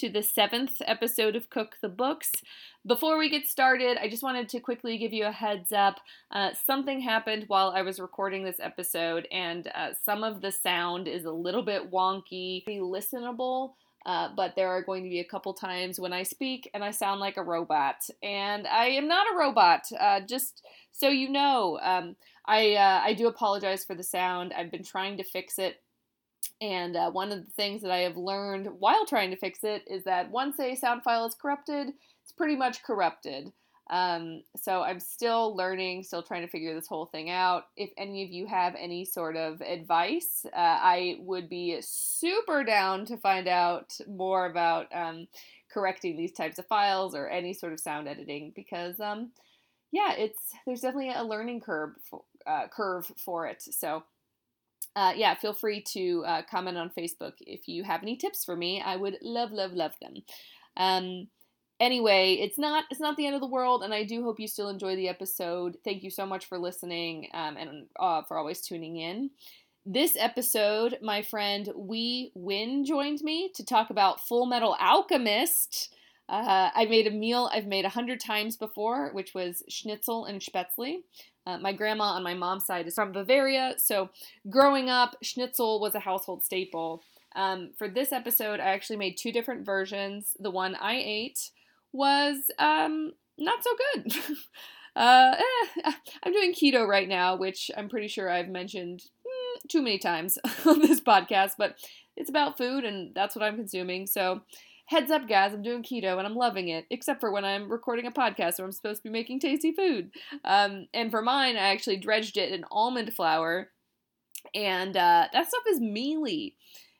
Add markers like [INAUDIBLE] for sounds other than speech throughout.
to the seventh episode of Cook the Books. Before we get started, I just wanted to quickly give you a heads up. Uh, something happened while I was recording this episode, and uh, some of the sound is a little bit wonky, listenable. Uh, but there are going to be a couple times when I speak and I sound like a robot, and I am not a robot. Uh, just so you know, um, I uh, I do apologize for the sound. I've been trying to fix it and uh, one of the things that I have learned while trying to fix it is that once a sound file is corrupted, it's pretty much corrupted. Um, so I'm still learning, still trying to figure this whole thing out. If any of you have any sort of advice, uh, I would be super down to find out more about um, correcting these types of files or any sort of sound editing because, um, yeah, it's there's definitely a learning curve for, uh, curve for it. So uh, yeah, feel free to uh, comment on Facebook if you have any tips for me. I would love, love, love them. Um, anyway, it's not it's not the end of the world, and I do hope you still enjoy the episode. Thank you so much for listening um, and uh, for always tuning in. This episode, my friend Huy Nguyen joined me to talk about Full Metal Alchemist. Uh, I made a meal I've made a hundred times before, which was schnitzel and spätzle. Uh, my grandma on my mom's side is from Bavaria, so growing up, schnitzel was a household staple. Um, for this episode, I actually made two different versions. The one I ate was um, not so good. [LAUGHS] uh, eh, [LAUGHS] I'm doing keto right now, which I'm pretty sure I've mentioned mm, too many times [LAUGHS] on this podcast, but it's about food and that's what I'm consuming. So heads up, guys, I'm doing keto and I'm loving it, except for when I'm recording a podcast where I'm supposed to be making tasty food. Um, and for mine, I actually dredged it in almond flour, and uh, that stuff is mealy.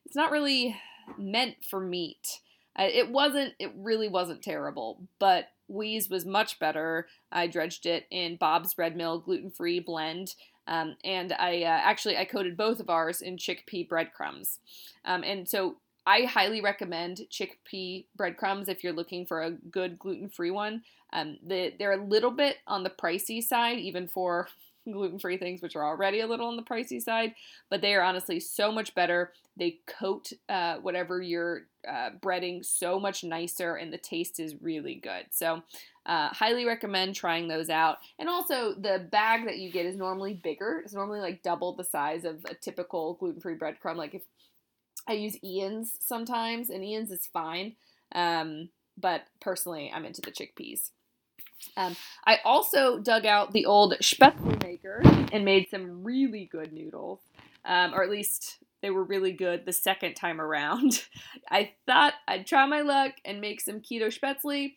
It's not really meant for meat. It wasn't, it really wasn't terrible, but Huy's was much better. I dredged it in Bob's Red Mill gluten free blend. Um, and I uh, actually I coated both of ours in chickpea breadcrumbs, um, and so I highly recommend chickpea breadcrumbs if you're looking for a good gluten free one. Um, the, they're a little bit on the pricey side, even for [LAUGHS] gluten free things, which are already a little on the pricey side, but they are honestly so much better. They coat uh, whatever you're uh, breading so much nicer, and the taste is really good. So, uh, highly recommend trying those out. And also, the bag that you get is normally bigger. It's normally like double the size of a typical gluten free breadcrumb. Like if I use Ian's sometimes, and Ian's is fine. Um, but personally, I'm into the chickpeas. Um, I also dug out the old Spätzle maker and made some really good noodles, um, or at least they were really good the second time around. [LAUGHS] I thought I'd try my luck and make some keto Spätzle.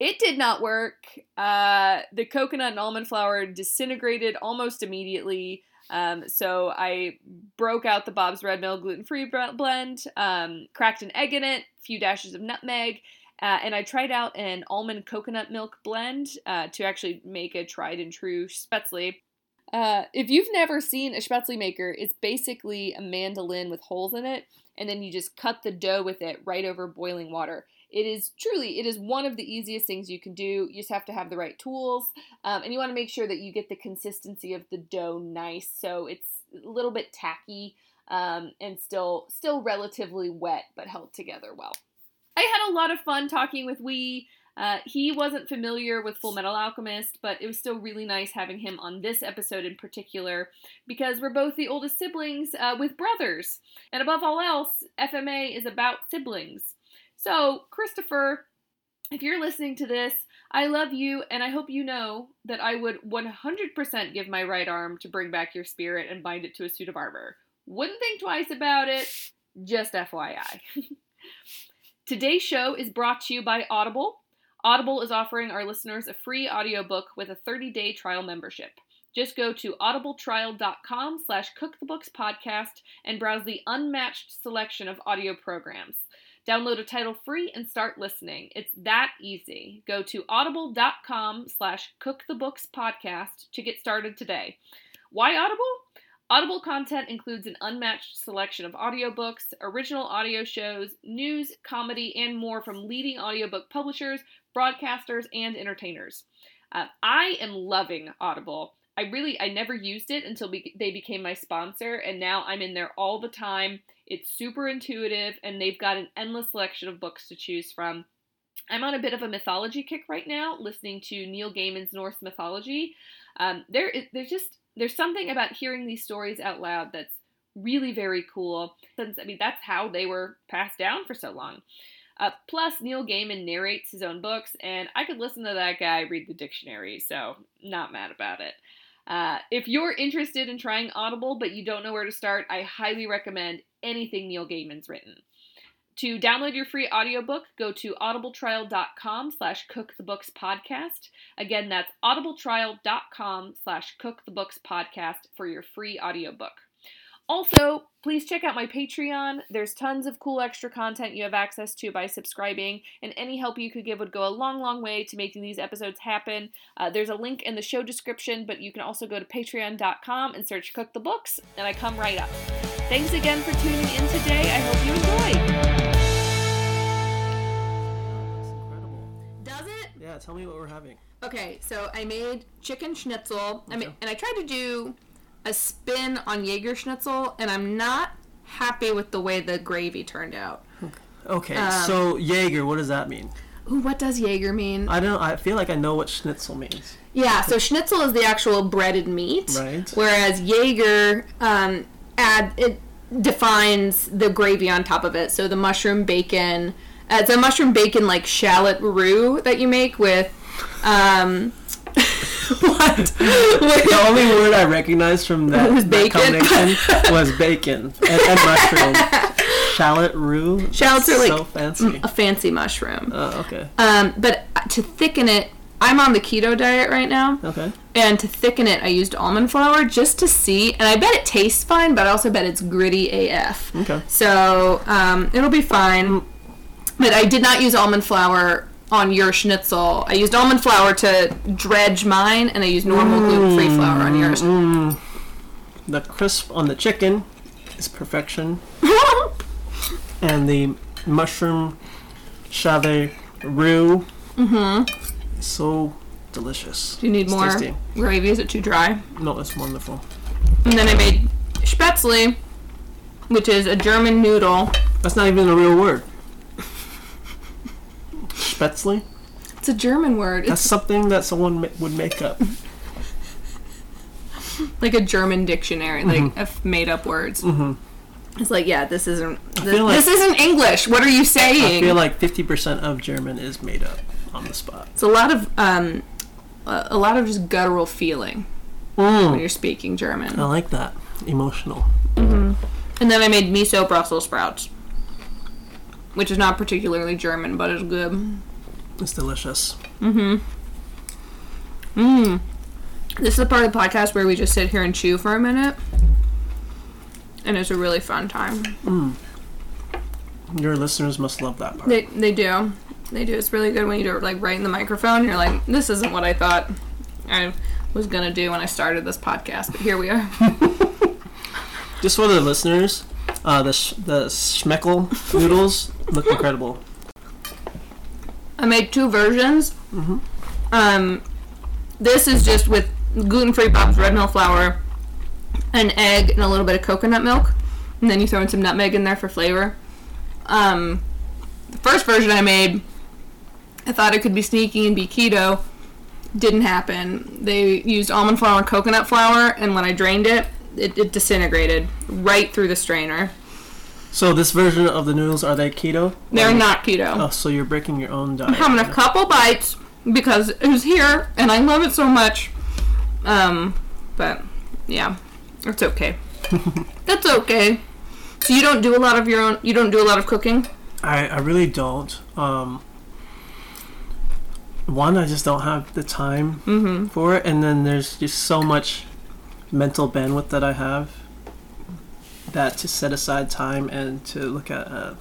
It did not work. Uh, the coconut and almond flour disintegrated almost immediately. Um, so I broke out the Bob's Red Mill gluten free blend, um, cracked an egg in it, a few dashes of nutmeg, uh, and I tried out an almond coconut milk blend uh, to actually make a tried and true spätzle. Uh, if you've never seen a spätzle maker, it's basically a mandolin with holes in it, and then you just cut the dough with it right over boiling water. It is truly, it is one of the easiest things you can do. You just have to have the right tools, um, and you want to make sure that you get the consistency of the dough nice, so it's a little bit tacky um, and still still relatively wet, but held together well. I had a lot of fun talking with Huy. Uh, he wasn't familiar with Full Metal Alchemist, but it was still really nice having him on this episode in particular because we're both the oldest siblings uh, with brothers. And above all else, FMA is about siblings. So, Christopher, if you're listening to this, I love you, and I hope you know that I would 100% give my right arm to bring back your spirit and bind it to a suit of armor. Wouldn't think twice about it, just FYI. [LAUGHS] Today's show is brought to you by Audible. Audible is offering our listeners a free audiobook with a 30-day trial membership. Just go to audibletrial.com slash cookthebookspodcast and browse the unmatched selection of audio programs. Download a title free and start listening. It's that easy. Go to audible.com slash cookthebookspodcast to get started today. Why Audible? Audible content includes an unmatched selection of audiobooks, original audio shows, news, comedy, and more from leading audiobook publishers, broadcasters, and entertainers. Uh, I am loving Audible. I really I never used it until be, they became my sponsor, and now I'm in there all the time. It's super intuitive, and they've got an endless selection of books to choose from. I'm on a bit of a mythology kick right now, listening to Neil Gaiman's Norse mythology. Um, there, there's just there's something about hearing these stories out loud that's really very cool. Since I mean that's how they were passed down for so long. Uh, plus, Neil Gaiman narrates his own books, and I could listen to that guy read the dictionary, so not mad about it. Uh, if you're interested in trying Audible but you don't know where to start, I highly recommend anything Neil Gaiman's written. To download your free audiobook, go to audibletrial.com slash cookthebookspodcast. Again, that's audibletrial.com slash cookthebookspodcast for your free audiobook. Also, please check out my Patreon. There's tons of cool extra content you have access to by subscribing, and any help you could give would go a long, long way to making these episodes happen. Uh, there's a link in the show description, but you can also go to patreon.com and search Cook the Books, and I come right up. Thanks again for tuning in today. I hope you enjoy. That's incredible. Does it? Yeah, tell me what we're having. Okay, so I made chicken schnitzel. I mean, and I tried to do a spin on Jaeger schnitzel, and I'm not happy with the way the gravy turned out. Okay, Um, so Jaeger, what does that mean? Ooh, what does Jaeger mean? I don't. I feel like I know what schnitzel means. Yeah, so schnitzel is the actual breaded meat, Right. Whereas Jaeger um, add it defines the gravy on top of it. So the mushroom bacon, uh, it's a mushroom bacon like shallot roux that you make with. Um, [LAUGHS] what? The only word I recognized from that, Was that combination [LAUGHS] was bacon and, and mushroom. [LAUGHS] Shallot roux. Shallots are like so fancy. a fancy mushroom. Oh, okay. Um, but to thicken it, I'm on the keto diet right now. Okay. And to thicken it, I used almond flour just to see. And I bet it tastes fine, but I also bet it's gritty AF. Okay. So um, it'll be fine. But I did not use almond flour on your schnitzel. I used almond flour to dredge mine, and I used normal gluten-free flour on yours. The crisp on the chicken is perfection, [LAUGHS] and the mushroom chave roux. Mm-hmm. So delicious. Do you need It's more tasty. gravy? Is it too dry? No, it's wonderful. And then I made spätzle, which is a German noodle. That's not even a real word. Spätzle? It's a German word. That's It's something that someone ma- would make up. [LAUGHS] like a German dictionary, like of made-up words. Mm-hmm. It's like, yeah, this isn't this, like- this isn't English. What are you saying? I feel like 50% of German is made up on the spot. it's a lot of um, a a lot of just guttural feeling when Mm, you're speaking German. I like that. Emotional. And then I made miso Brussels sprouts, which is not particularly German, but it's good. It's delicious. Mm hmm. Mm. This is the part of the podcast where we just sit here and chew for a minute. And it's a really fun time. Your listeners must love that part. They they do. They do. It's really good when you do it like right in the microphone. You're like, this isn't what I thought I was gonna do when I started this podcast, but here we are. [LAUGHS] Just for the listeners, uh, the sh- the schmeckel noodles look incredible. I made two versions. Um, this is just with gluten-free Bob's Red Mill flour, an egg, and a little bit of coconut milk, and then you throw in some nutmeg in there for flavor. Um, the first version I made, I thought it could be sneaky and be keto. Didn't happen. They used almond flour and coconut flour, and when I drained it, it, it disintegrated right through the strainer. So this version of the noodles are they keto? They're not keto. Oh, so you're breaking your own diet. I'm having a couple bites because it was here and I love it so much. Um, but yeah, it's okay. [LAUGHS] That's okay. So you don't do a lot of your own. You don't do a lot of cooking. I, I really don't. Um, one, I just don't have the time for it, and then there's just so much mental bandwidth that I have that to set aside time and to look at a,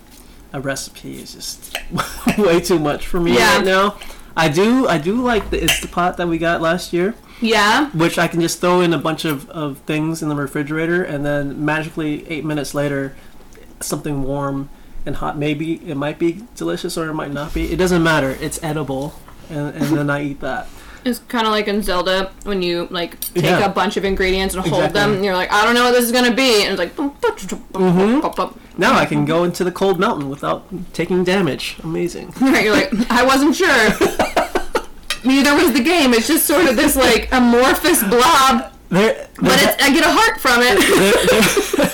a recipe is just [LAUGHS] way too much for me Yeah. right now. I do I do like the Instapot that we got last year, Yeah. which I can just throw in a bunch of, of things in the refrigerator, and then magically eight minutes later, something warm and hot. Maybe it might be delicious or it might not be. It doesn't matter. It's edible, and, and then I eat that. It's kind of like in Zelda when you like take Yeah. a bunch of ingredients and hold Exactly. them, and you're like, I don't know what this is gonna be, and it's like, Mm-hmm. Now I can go into the cold mountain without taking damage. Amazing. [LAUGHS] Right, you're like, I wasn't sure. [LAUGHS] Neither was the game. It's just sort of this like amorphous blob, There, but it's, I get a heart from it.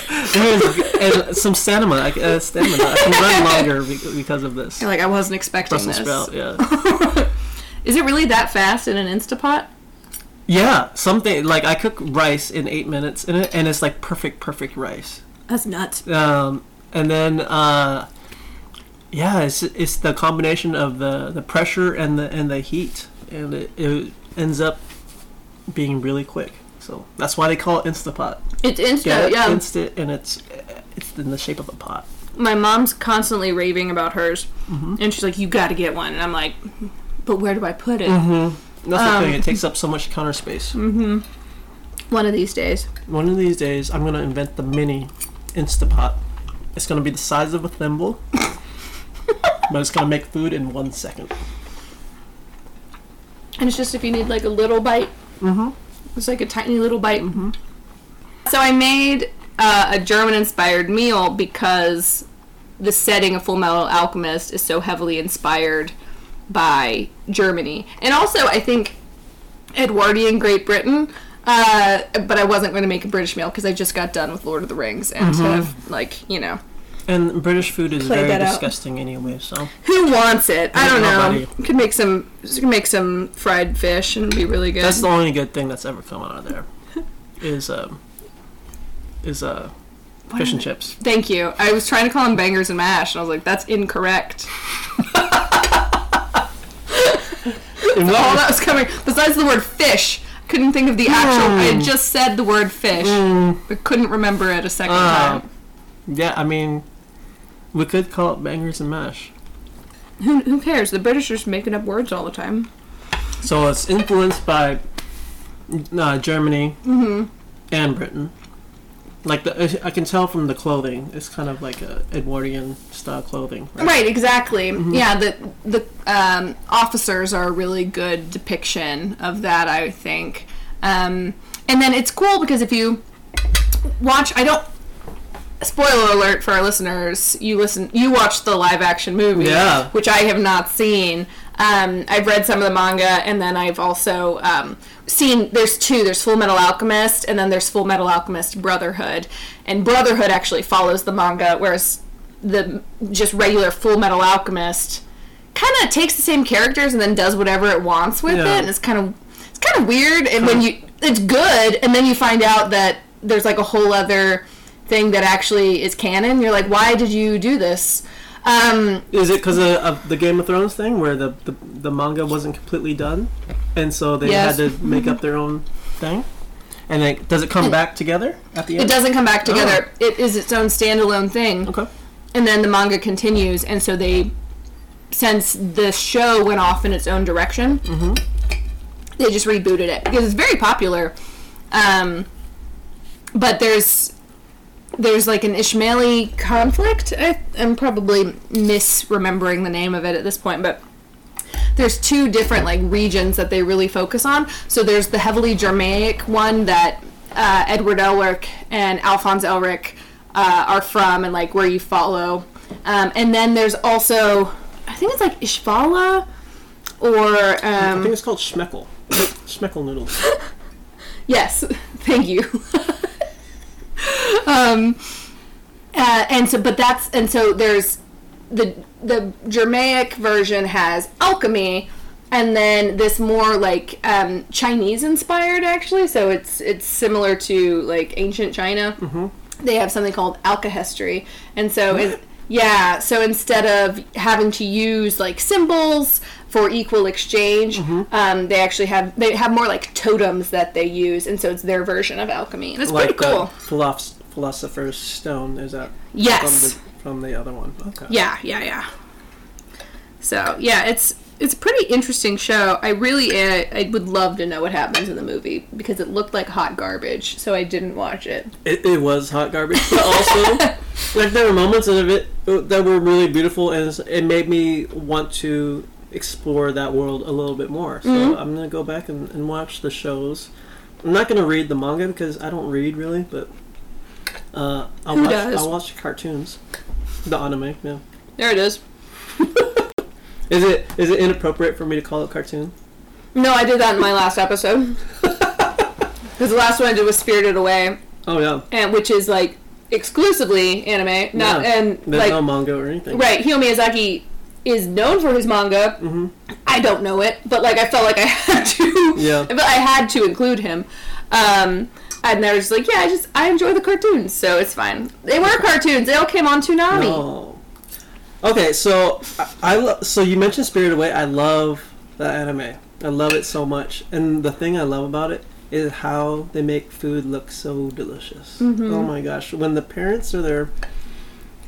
[LAUGHS] there, there and some stamina. I, uh, stamina. I can run longer because of this. You're like, I wasn't expecting Brussels this. sprout. Yeah. Is it really that fast in an Instapot? Yeah. Something like I cook rice in eight minutes in it, and it's like perfect, perfect rice. That's nuts. Um, and then uh, yeah, it's it's the combination of the the pressure and the and the heat, and it, it ends up being really quick. So that's why they call it Instapot. It's instant. Yeah, Yeah. instant, and it's it's in the shape of a pot. My mom's constantly raving about hers, Mm-hmm. and she's like, "You got to get one." And I'm like, "But where do I put it?" That's the Um, thing; it takes up so much counter space. One of these days. One of these days, I'm gonna invent the mini Instapot. It's gonna be the size of a thimble, [LAUGHS] but it's gonna make food in one second. And it's just if you need like a little bite. Mm-hmm. It's like a tiny little bite. So I made uh, a German-inspired meal because the setting of Full Metal Alchemist is so heavily inspired by Germany, and also I think Edwardian Great Britain. Uh, but I wasn't going to make a British meal because I just got done with Lord of the Rings and have like you know And British food is very that out. disgusting anyway. So who wants it? I don't know. Nobody. Could make some could make some fried fish and be really good. that's the only good thing that's ever come out of there. [LAUGHS] Is um is uh fish and chips. Thank you. I was trying to call them bangers and mash, and I was like, that's incorrect. [LAUGHS] [LAUGHS] All that was coming. Besides the word fish, I couldn't think of the actual. I had just said the word fish, but couldn't remember it a second Uh, time. yeah, I mean, we could call it bangers and mash. Who, who cares? The British are just making up words all the time. So it's influenced by uh, Germany and Britain. Like the, I can tell from the clothing, it's kind of like a Edwardian style clothing. Right? Right, exactly. Yeah, the the um, officers are a really good depiction of that. I think, um, and then it's cool because if you watch, I don't. Spoiler alert for our listeners: you listen, you watch the live action movie, Yeah. which I have not seen. Um, I've read some of the manga, and then I've also um, seen. There's two. There's Full Metal Alchemist, and then there's Full Metal Alchemist Brotherhood. And Brotherhood actually follows the manga, whereas the just regular Full Metal Alchemist kind of takes the same characters and then does whatever it wants with Yeah. it. And it's kind of it's kind of weird. And when you it's good, and then you find out that there's like a whole other thing that actually is canon. You're like, why did you do this? Um, Is it because of, of the Game of Thrones thing, where the, the the manga wasn't completely done, and so they Yes. had to make up their own thing? And then, does it come back together at the end? it doesn't come back together. It is its own standalone thing. Okay. and then the manga continues and so they since the show went off in its own direction they just rebooted it because it's very popular um, but there's there's like an ishmaeli conflict I, i'm probably misremembering the name of it at this point but there's two different like regions that they really focus on. So there's the heavily Germanic one that uh, Edward Elric and Alphonse Elric uh, are from, and like where you follow. Um, and then there's also I think it's like Ishvala or I think um, it's called Schmeckel. Schmeckel noodles. [LAUGHS] yes, thank you. [LAUGHS] um, uh, and so, but that's and so there's the the Germanic version has alchemy, and then this more like um, Chinese inspired actually. So it's it's similar to like ancient China. Mm-hmm. They have something called alkahestry, and so it, yeah. So instead of having to use like symbols for equal exchange, um, they actually have they have more like totems that they use, and so it's their version of alchemy, and it's like pretty cool. the philosoph- philosopher's stone. Is that Yes. from the, from the other one? Okay. Yeah, yeah, yeah. So yeah, it's it's a pretty interesting show. I really uh, I would love to know what happens in the movie because it looked like hot garbage, so I didn't watch it. It, it was hot garbage, but also [LAUGHS] like there were moments of it that were really beautiful, and it made me want to explore that world a little bit more. So Mhm. I'm gonna go back and, and watch the shows. I'm not gonna read the manga because I don't read really, but uh, I'll Who watch. does? I'll watch cartoons, the anime. Yeah. There it is. Is it is it inappropriate for me to call it cartoon? No, I did that in my last episode. [LAUGHS] Because the last one I did was Spirited Away, Oh yeah. and which is like exclusively anime. Not Yeah. and There's like no manga or anything. right. Hayao Miyazaki is known for his manga. Mm-hmm. I don't know it, but like I felt like I [LAUGHS] had to. Yeah. But I had to include him. Um, and I just like, yeah, I just I enjoy the cartoons, so it's fine. They were cartoons. They all came on Toonami. Oh. Okay, so I, I lo- so you mentioned Spirited Away. I love that anime. I love it so much, and the thing I love about it is how they make food look so delicious. Mhm. Oh my gosh! When the parents are there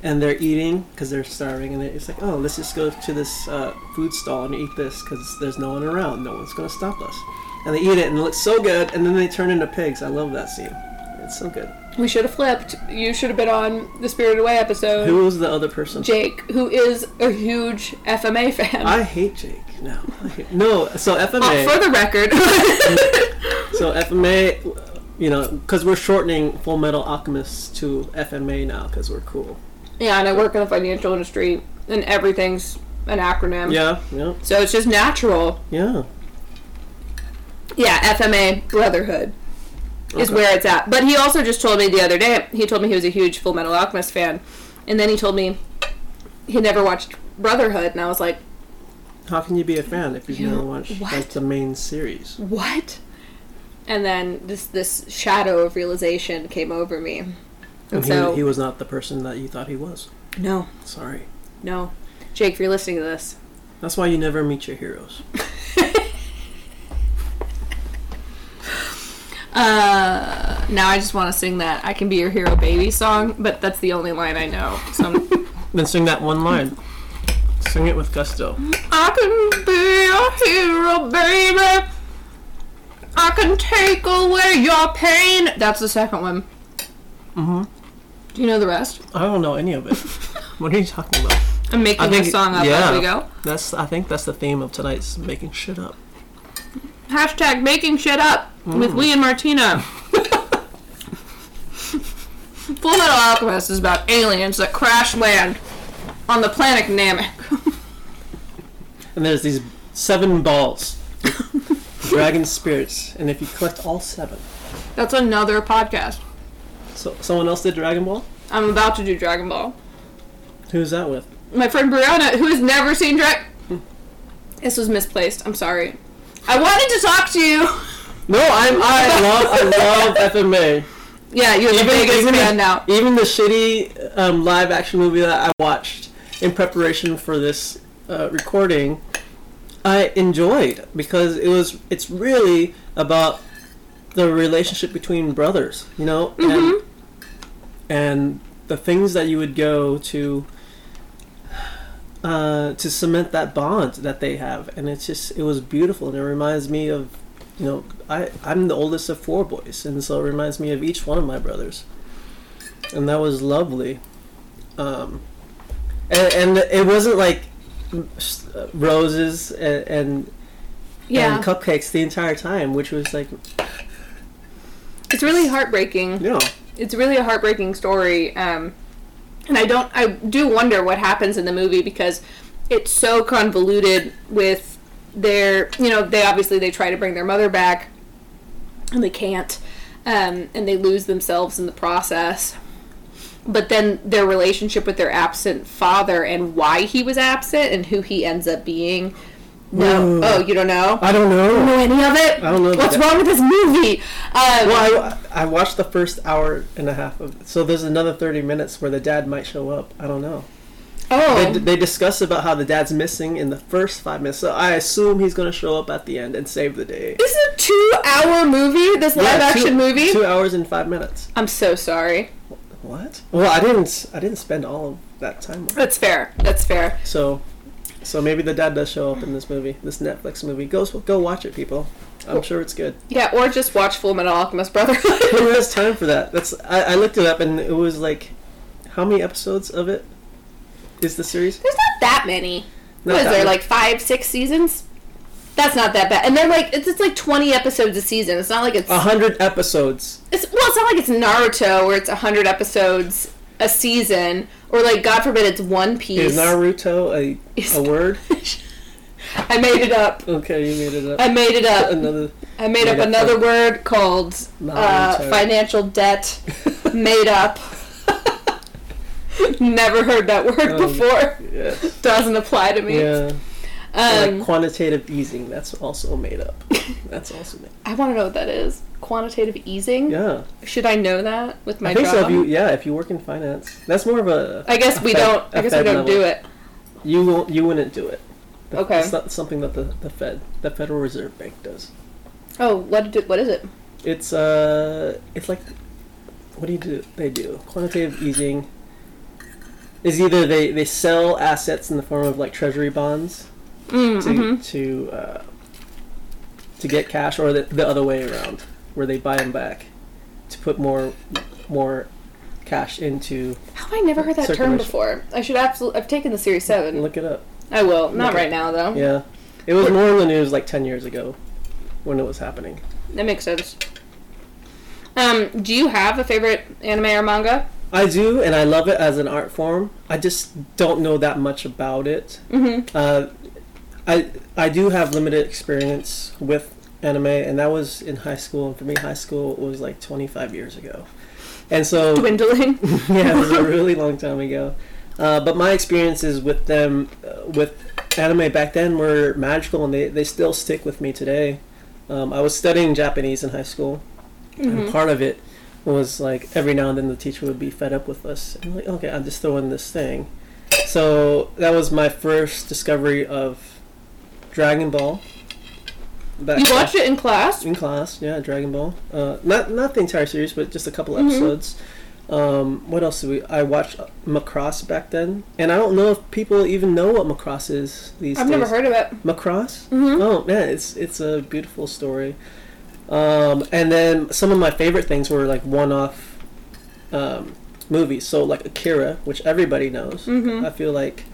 and they're eating because they're starving, and it's like, oh, let's just go to this uh, food stall and eat this because there's no one around. No one's gonna stop us. And they eat it, and it looks so good, and then they turn into pigs. I love that scene. It's so good. We should have flipped. You should have been on the Spirited Away episode. Who was the other person? Jake, who is a huge FMA fan. I hate Jake. No, hate, no. So FMA. Oh, for the record. [LAUGHS] so FMA, you know, because we're shortening Full Metal Alchemist to FMA now because we're cool. yeah, and I work in the financial industry, and everything's an acronym. Yeah, yeah, So it's just natural. yeah. Yeah, FMA Brotherhood is Okay. where it's at. But he also just told me the other day, he told me he was a huge Full Metal Alchemist fan. And then he told me he never watched Brotherhood, and I was like, How can you be a fan if you've You- never watched what? like the main series? what? And then this this shadow of realization came over me. And, And he, so, he was not the person that you thought he was. no, Sorry. no. Jake, if you're listening to this, That's why you never meet your heroes. [LAUGHS] Uh, now I just want to sing that "I Can Be Your Hero, Baby" song, but that's the only line I know. So [LAUGHS] Then sing that one line. Sing it with gusto. I can be your hero, baby. I can take away your pain. That's the second one. Mm-hmm. Do you know the rest? I don't know any of it. [LAUGHS] what are you talking about? I'm making I think- this song up yeah. as we go. That's I think that's the theme of tonight's making shit up. Hashtag making shit up with Mm. Lee and Martina. [LAUGHS] Full Metal Alchemist is about aliens that crash land on the planet Namek. And there's these seven balls, dragon spirits, and if you collect all seven, That's another podcast. so someone else did Dragon Ball. I'm about to do Dragon Ball. Who's that with? My friend Brianna, who has never seen Dragon. This was misplaced. I'm sorry. I wanted to talk to you. No, I'm I love I love [LAUGHS] FMA. Yeah, you're the biggest even, fan the, now. even the shitty um, live action movie that I watched in preparation for this uh, recording, I enjoyed because it was it's really about the relationship between brothers, you know, and Mhm. and the things that you would go to uh, to cement that bond that they have, and it's just it was beautiful, and it reminds me of you know I I'm the oldest of four boys, and so it reminds me of each one of my brothers, and that was lovely. Um, and, and it wasn't like roses and, and Yeah, and cupcakes the entire time, which was like it's really heartbreaking. know It's really a heartbreaking story. Um, and I don't. I do wonder what happens in the movie because it's so convoluted with their. You know, they obviously they try to bring their mother back, and they can't, um, and they lose themselves in the process. But then their relationship with their absent father and why he was absent and who he ends up being. No. Whoa. Oh, you don't know? I don't know. don't know any of it. I don't know What's wrong with this movie? Um, Well, I, I watched the first hour and a half of it, so there's another 30 minutes where the dad might show up. I don't know. oh, They, they discuss about how the dad's missing in the first five minutes, so I assume he's going to show up at the end and save the day. This is a two-hour movie. This Yeah, live-action two- movie. Two hours and five minutes. I'm so sorry. What? Well, I didn't. I didn't spend all of that time. That's fair. That's fair. So, so maybe the dad does show up in this movie, this Netflix movie. Go go watch it, people. I'm sure it's good. Yeah, or just watch Full Metal Alchemist Brotherhood. [LAUGHS] Who [LAUGHS] has time for that? That's I, I looked it up and it was like, how many episodes of it is the series? There's not that many. Not what is there much. like five, six seasons? That's not that bad. And they're like it's, it's like twenty episodes a season. It's not like it's a hundred episodes? It's well, it's not like it's Naruto where it's hundred episodes a season, or like God forbid it's One Piece. Is Naruto a Is- a word? [LAUGHS] I made it up. Okay, you made it up. I made it up. Another. I made up Made up another word called uh, financial debt. [LAUGHS] made up. [LAUGHS] Never heard that word Um, before. Yeah. Doesn't apply to me. Yeah. Um, like quantitative easing. That's also made up. That's also made. [LAUGHS] I want to know what that is. Quantitative easing. Yeah. Should I know that with my I think job? so. If you yeah, if you work in finance, that's more of a. I guess a we Fed- don't. I guess we don't level. do it. You won't. You wouldn't do it. The- Okay. It's not something that the, the Fed, the Federal Reserve Bank, does. Oh, what did, what is it? It's uh, it's like, what do you do? They do quantitative easing. Is either they they sell assets in the form of like treasury bonds Mm, to mhm. to uh, to get cash, or the, the other way around, where they buy them back to put more more cash into. How have I never heard that term before? I should absolutely. I've taken the series seven. Look it up. I will. Not Okay. right now though. Yeah, it was more in the news like ten years ago, when it was happening. That makes sense. Um, do you have a favorite anime or manga? I do, and I love it as an art form. I just don't know that much about it. Mm-hmm. Uh, I I do have limited experience with anime, and that was in high school. And for me, high school was like 25 years ago, and so [LAUGHS] Dwindling. [LAUGHS] yeah, it was a [LAUGHS] really long time ago. Uh, but my experiences with them, uh, with anime back then, were magical, and they, they still stick with me today. Um, I was studying Japanese in high school, Mm-hmm. and part of it was like every now and then the teacher would be fed up with us, and like, okay, I'm just throwing this thing. So that was my first discovery of Dragon Ball. Back You watched it in class? in class, yeah, Dragon Ball. Uh, not not the entire series, but just a couple Mhm. episodes. Um, what else did we? I watched Macross back then, and I don't know if people even know what Macross is these days. I've days. never heard of it. Macross. Mhm. Oh man, it's it's a beautiful story. Um, and then some of my favorite things were like one-off um, movies. So like Akira, which everybody knows. Mhm. I feel like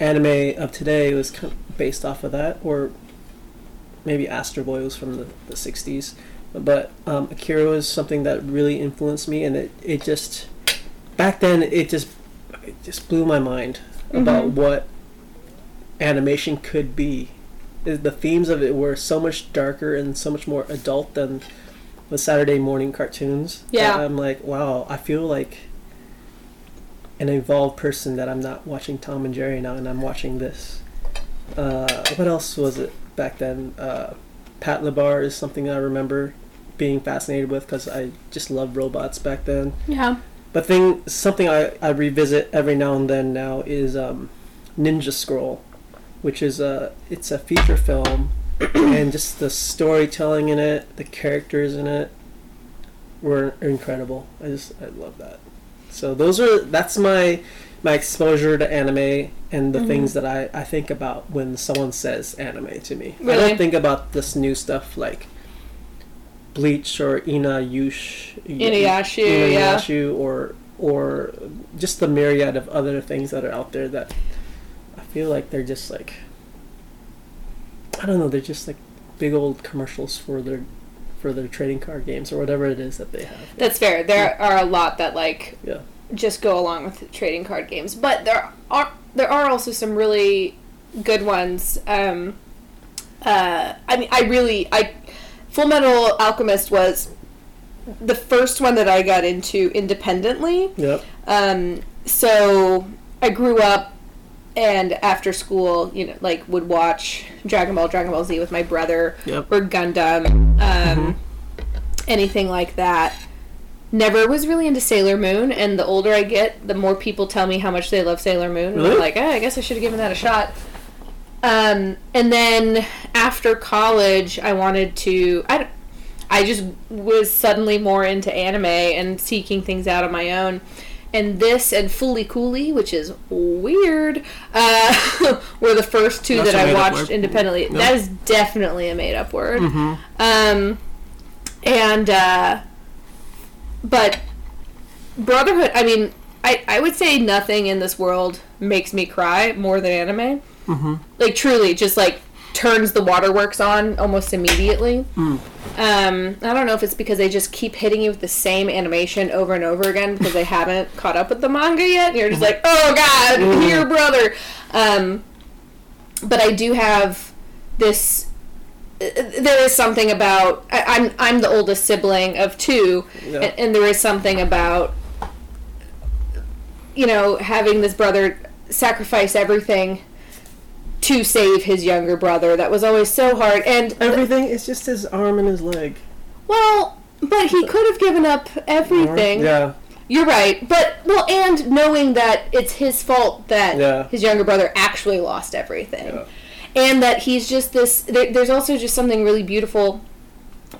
anime of today was kind of based off of that, or maybe Astro Boy was from the, the 60s. But um, Akira was something that really influenced me, and it, it just back then it just it just blew my mind about Mhm. what animation could be. The themes of it were so much darker and so much more adult than the Saturday morning cartoons. Yeah. I'm like, wow, I feel like an evolved person that I'm not watching Tom and Jerry now, and I'm watching this. Uh, what else was it back then? Uh, Patlabor is something I remember being fascinated with because I just loved robots back then. Yeah. But thing, something I, I revisit every now and then now is um, Ninja Scroll, which is a it's a feature film, [CLEARS THROAT] and just the storytelling in it, the characters in it, were incredible. I just I love that. So those are that's my my exposure to anime and the Mhm. things that I, I think about when someone says anime to me. I don't think about this new stuff like Bleach or Ina Yush Inuyasha, yeah. Or or just the myriad of other things that are out there that I feel like they're just like I don't know, they're just like big old commercials for their for their trading card games or whatever it is that they have. That's fair. There are a lot that like Yeah. just go along with trading card games, but there are there are also some really good ones. Um, uh, I mean, I really I Full Metal Alchemist was the first one that I got into independently. Yep. Um, so I grew up and after school, you know, like would watch Dragon Ball, Dragon Ball Z with my brother Yep. or Gundam, um, anything like that. Never was really into Sailor Moon, and the older I get, the more people tell me how much they love Sailor Moon. And I'm like, eh, I guess I should have given that a shot. Um, and then after college, I wanted to. I, I just was suddenly more into anime and seeking things out on my own. And this and Fooly Cooly, which is weird, uh, [LAUGHS] were the first two That's that I watched independently. Nope. That is definitely a made up word. Mm-hmm. Um, and uh, but Brotherhood. I mean, I I would say nothing in this world makes me cry more than anime. Mm-hmm. Like truly, just like turns the waterworks on almost immediately. Mm. Um, I don't know if it's because they just keep hitting you with the same animation over and over again because they haven't [LAUGHS] caught up with the manga yet. And you're just like, oh god, Mm. your brother. Um, but I do have this. uh, There is something about I, I'm I'm the oldest sibling of two, Yeah. and, and there is something about you know having this brother sacrifice everything to save his younger brother. That was always so hard, and Everything is just his arm and his leg. well, but he could have given up everything. Yeah. You're right, but well, and knowing that it's his fault that Yeah. his younger brother actually lost everything, Yeah. and that he's just this. There, there's also just something really beautiful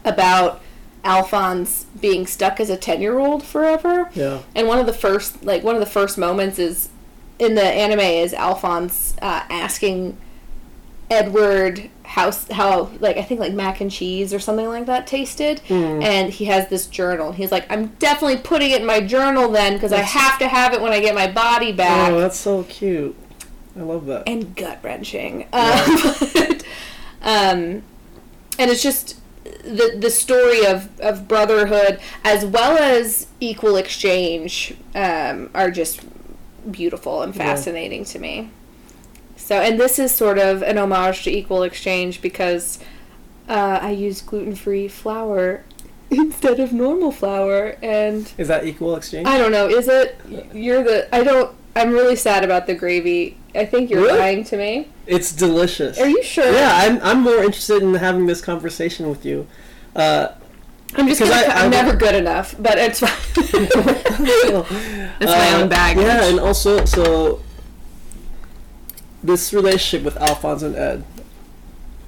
about Alphonse being stuck as a ten year old forever. Yeah. And one of the first, like one of the first moments is in the anime is Alphonse uh, asking Edward how how like I think like mac and cheese or something like that tasted, Mm. and he has this journal. He's like, I'm definitely putting it in my journal then because I have to have it when I get my body back. Oh, that's so cute. I love that. and gut wrenching. Um, [LAUGHS] um, and it's just the the story of, of brotherhood as well as equal exchange um, are just beautiful and Yeah. fascinating to me. So, and this is sort of an homage to equal exchange because uh, I use gluten free flour [LAUGHS] instead of normal flour, and Is that equal exchange? I don't know. Is it? You're the. I don't. I'm really sad about the gravy. I think you're Really? lying to me. It's delicious. Are you sure? Yeah, I'm, I'm more interested in having this conversation with you. Uh, I'm just. 'Cause Gonna, I- I, am I- never good enough, but it's fine. [LAUGHS] it's my own uh, baggage. Yeah, and also, so this relationship with Alphonse and Ed,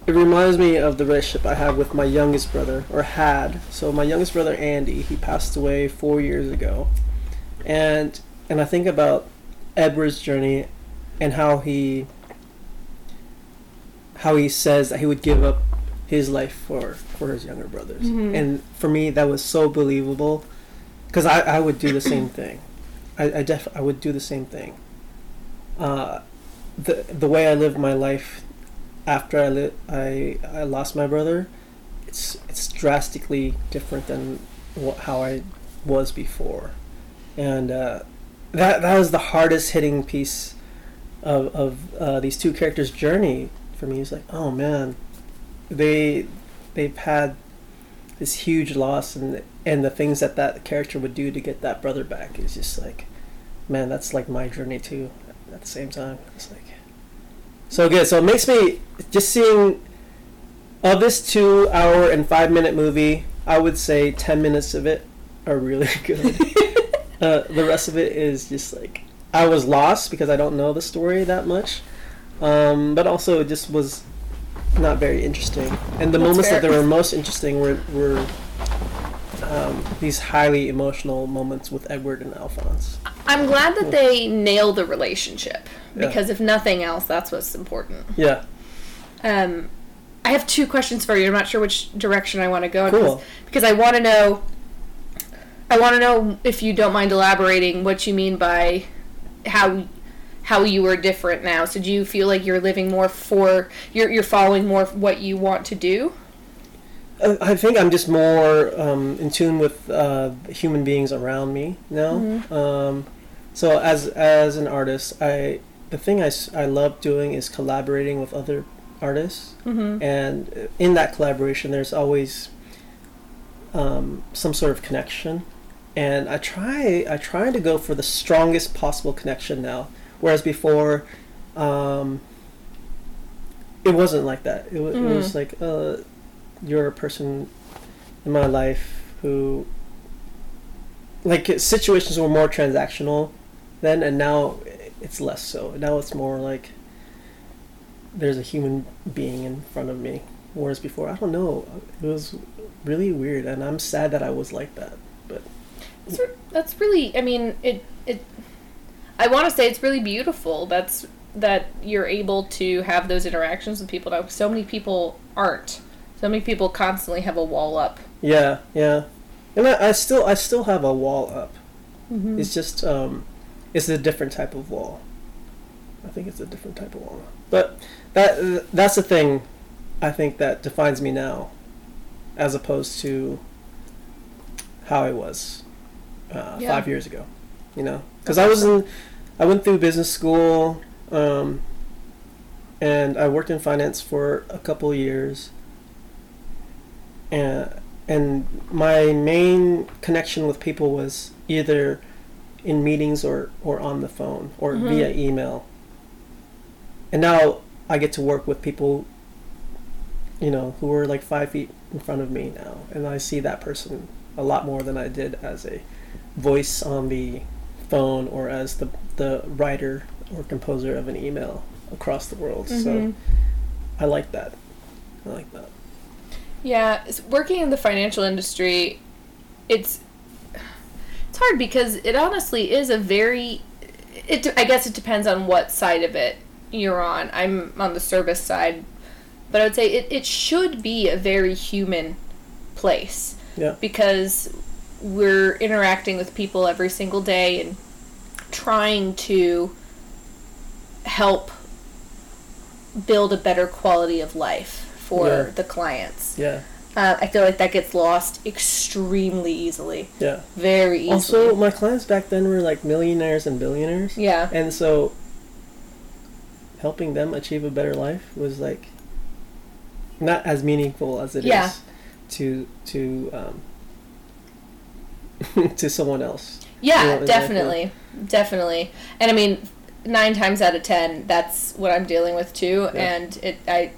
it reminds me of the relationship I have with my youngest brother, or had. So my youngest brother Andy, he passed away four years ago, and and I think about Edward's journey, and how he how he says that he would give up his life for for his younger brothers, Mhm. and for me that was so believable, because I I would do the same [COUGHS] thing. I, I def I would do the same thing. Uh, the the way I lived my life after I li- I I lost my brother, it's it's drastically different than wh- how I was before, and uh, that that was the hardest hitting piece of of uh, these two characters' journey for me. It's like, oh man, they they've had this huge loss, and and the things that that character would do to get that brother back is just like, man, that's like my journey too. At the same time, it's like so good. So it makes me just seeing of this two hour and five minute movie. I would say ten minutes of it are really [LAUGHS] good. [LAUGHS] uh, the rest of it is just like I was lost because I don't know the story that much, um, but also it just was not very interesting. And the That's moments that they were most interesting were were um, these highly emotional moments with Edward and Alphonse. I'm glad that they nail the relationship Yeah. because if nothing else, that's what's important. Yeah, Um, I have two questions for you. I'm not sure which direction I want to go. Cool. Because I want to know. I want to know if you don't mind elaborating what you mean by how how you are different now. So do you feel like you're living more for you're you're following more of what you want to do? I think I'm just more um, in tune with uh, human beings around me now. Um, so as as an artist, I the thing I, I love doing is collaborating with other artists, Mm-hmm. and in that collaboration, there's always um, some sort of connection. And I try I try to go for the strongest possible connection now, whereas before. Um, it wasn't like that. It, wa- it was like, uh, you're a person in my life who like situations were more transactional then and now it's less so now it's more like there's a human being in front of me whereas before i don't know it was really weird and i'm sad that i was like that but That's, re- that's really. I mean, it it. I want to say it's really beautiful. That's that you're able to have those interactions with people. Now, so many people aren't. So many people constantly have a wall up. yeah yeah and i, I still i still have a wall up Mm-hmm. it's just um it's a different type of wall I think it's a different type of wall. But that that's the thing, I think that defines me now, as opposed to how I was uh, Yeah. five years ago. You know, because I was in, I went through business school, um, and I worked in finance for a couple years. And and my main connection with people was either in meetings or, or on the phone or Mhm. via email. And now I get to work with people, you know, who are like five feet in front of me now, and I see that person a lot more than I did as a voice on the phone or as the the writer or composer of an email across the world. So Mhm. I like that. I like that. Yeah, working in the financial industry, it's it's hard because it honestly is a very. It I guess it depends on what side of it you're on. I'm on the service side, but I would say it, it should be a very human place Yeah. because we're interacting with people every single day and trying to help build a better quality of life for Yeah. the clients. Yeah. Uh, I feel like that gets lost extremely easily, Yeah. very easily. Also, my clients back then were like millionaires and billionaires. yeah, And so helping them achieve a better life was like not as meaningful as it is Yeah. to to um [LAUGHS] to someone else. Yeah, Yeah, exactly. definitely, definitely. And I mean, nine times out of ten, that's what I'm dealing with too. Yeah. And it, I,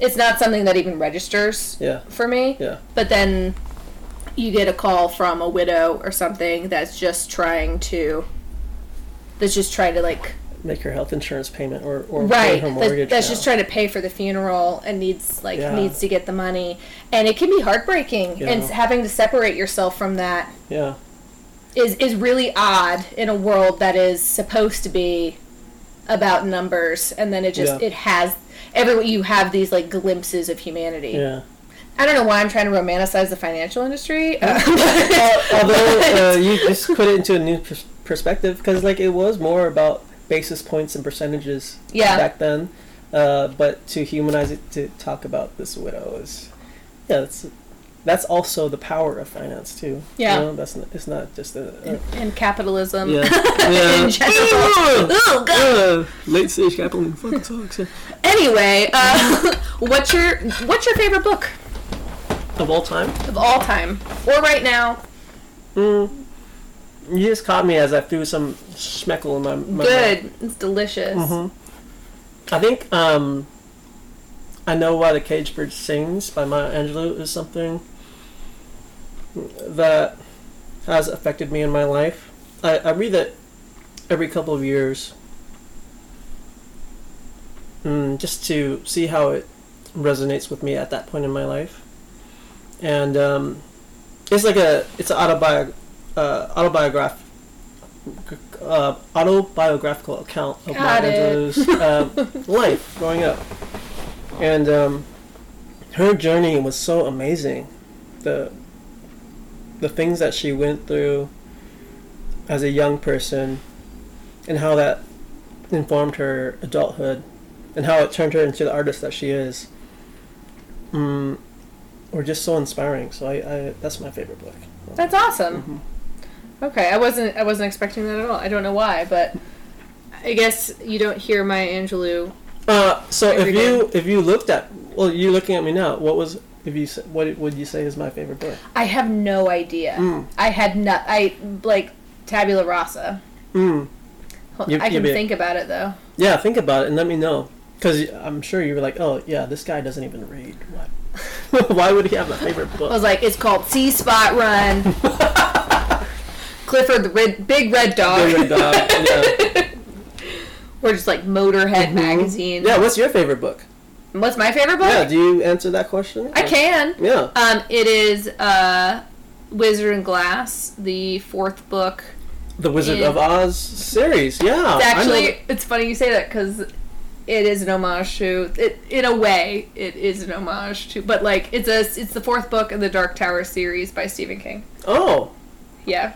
it's not something that even registers Yeah. for me. Yeah. But then you get a call from a widow or something that's just trying to, that's just trying to like Make her health insurance payment or, or pay right her mortgage. that's now. just trying to pay for the funeral and needs like Yeah. needs to get the money and it can be heartbreaking and having to separate yourself from that Yeah. Is is really odd in a world that is supposed to be about numbers and then it just Yeah. it has every you have these like glimpses of humanity Yeah. i don't know why i'm trying to romanticize the financial industry uh, [LAUGHS] Although uh, [LAUGHS] you just put it into a new pers- perspective because like it was more about basis points and percentages Yeah. back then. Uh, but to humanize it, to talk about this widow is, yeah, that's that's also the power of finance too. Yeah. you know? that's not, it's not just a, a and capitalism. Yeah, [LAUGHS] general. Oh god. Late stage capitalism. Fucking sucks. [LAUGHS] anyway uh, [LAUGHS] what's your what's your favorite book? Of all time, of all time. Or right now. Mm, you just caught me as I threw some schmeckle in my, my mouth. good. It's delicious. Mhm. I think um, I know why the cage bird sings by Maya Angelou is something that has affected me in my life. I, I read it every couple of years, mm, just to see how it resonates with me at that point in my life, and um, it's like a it's an autobiog- uh, autobiograph uh, autobiographical account of Got. Angelou's uh, [LAUGHS] life growing up, and um, her journey was so amazing. The the things that she went through as a young person, and how that informed her adulthood, and how it turned her into the artist that she is. Mm, were just so inspiring. So I, I that's my favorite book. That's awesome. Mm-hmm. Okay, I wasn't I wasn't expecting that at all. I don't know why, but I guess you don't hear Maya Angelou. Uh, so if Every you if you looked at well, you're looking at me now. What was if you s- what would you say is my favorite book? I have no idea. Mm. I had not. I like Tabula Rasa. Mm. You- I can be- think about it though. Yeah, think about it and let me know. Because I'm sure you were like, oh yeah, this guy doesn't even read. What? [LAUGHS] Why would he have a favorite book? I was like, it's called See Spot Run. [LAUGHS] Clifford the red, Big Red Dog. Big Red Dog, yeah. [LAUGHS] or just like Motorhead Mhm. magazine. Yeah, what's your favorite book? What's my favorite book? Yeah, do you answer that question? I can. Yeah. Um, it is uh, Wizard and Glass, the fourth book. The Wizard Yeah. of Oz series. Yeah. It's I know actually, it's funny you say that because it is an homage to it. In a way, it is an homage to, but like it's a it's the fourth book in the Dark Tower series by Stephen King. Oh. Yeah.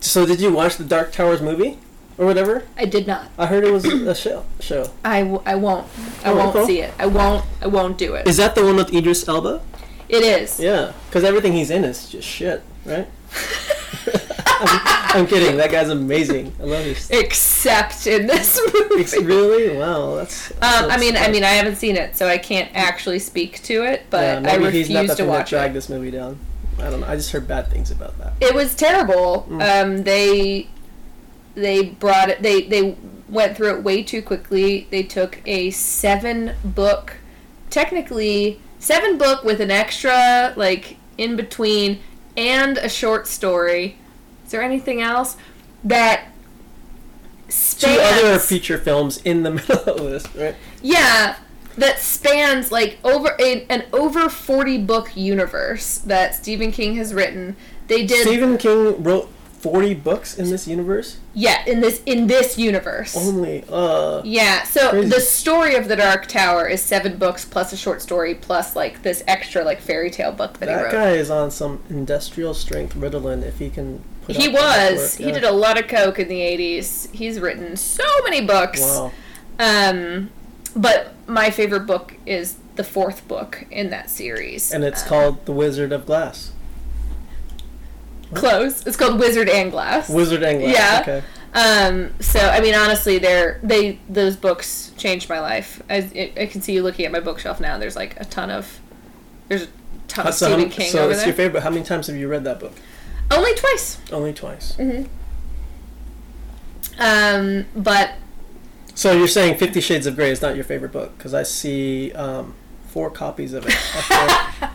So did you watch the Dark Towers movie? Or whatever? I did not. I heard it was a [CLEARS THROAT] show. Show. I, w- I won't. I Oh, won't okay. see it. I won't. I won't do it. Is that the one with Idris Elba? It is. Yeah, because everything he's in is just shit, right? I'm, [LAUGHS] I'm kidding. That guy's amazing. I love his. Except in this movie. It's really wow. That's. Um, I mean, I mean, I haven't seen it, so I can't actually speak to it. But Yeah, I refuse he's not the to watch it. this movie down. I don't know. I just heard bad things about that. It was terrible. Mm. Um, they they brought it. They they went through it way too quickly. They took a seven book, technically seven book with an extra like in between and a short story. Is there anything else that Two other feature films in the [LAUGHS] middle of this, right? Yeah, that spans like over a, an over 40 book universe that Stephen King has written. They did Stephen King wrote 40 books in this universe. yeah, in this in this universe. Only. Uh. Yeah, so Crazy. the story of the Dark Tower is seven books plus a short story plus like this extra like fairy tale book that, he wrote. That guy is on some industrial strength Ritalin if he can. Put he that was. work, He did a lot of coke in the 80s. He's written so many books. Wow. Um but my favorite book is the fourth book in that series. And it's Um, called The Wizard of Glass. Close. It's called Wizard and Glass. Wizard and Glass. Yeah. Okay. Um, so I mean, honestly, they're they those books changed my life. I, I can see you looking at my bookshelf now. There's like a ton of there's a ton of so Stephen how- King so it's there. your favorite. How many times have you read that book? Only twice. Only twice. hmm Um, but So you're saying Fifty Shades of Grey is not your favorite book? Because I see um, four copies of it. [LAUGHS]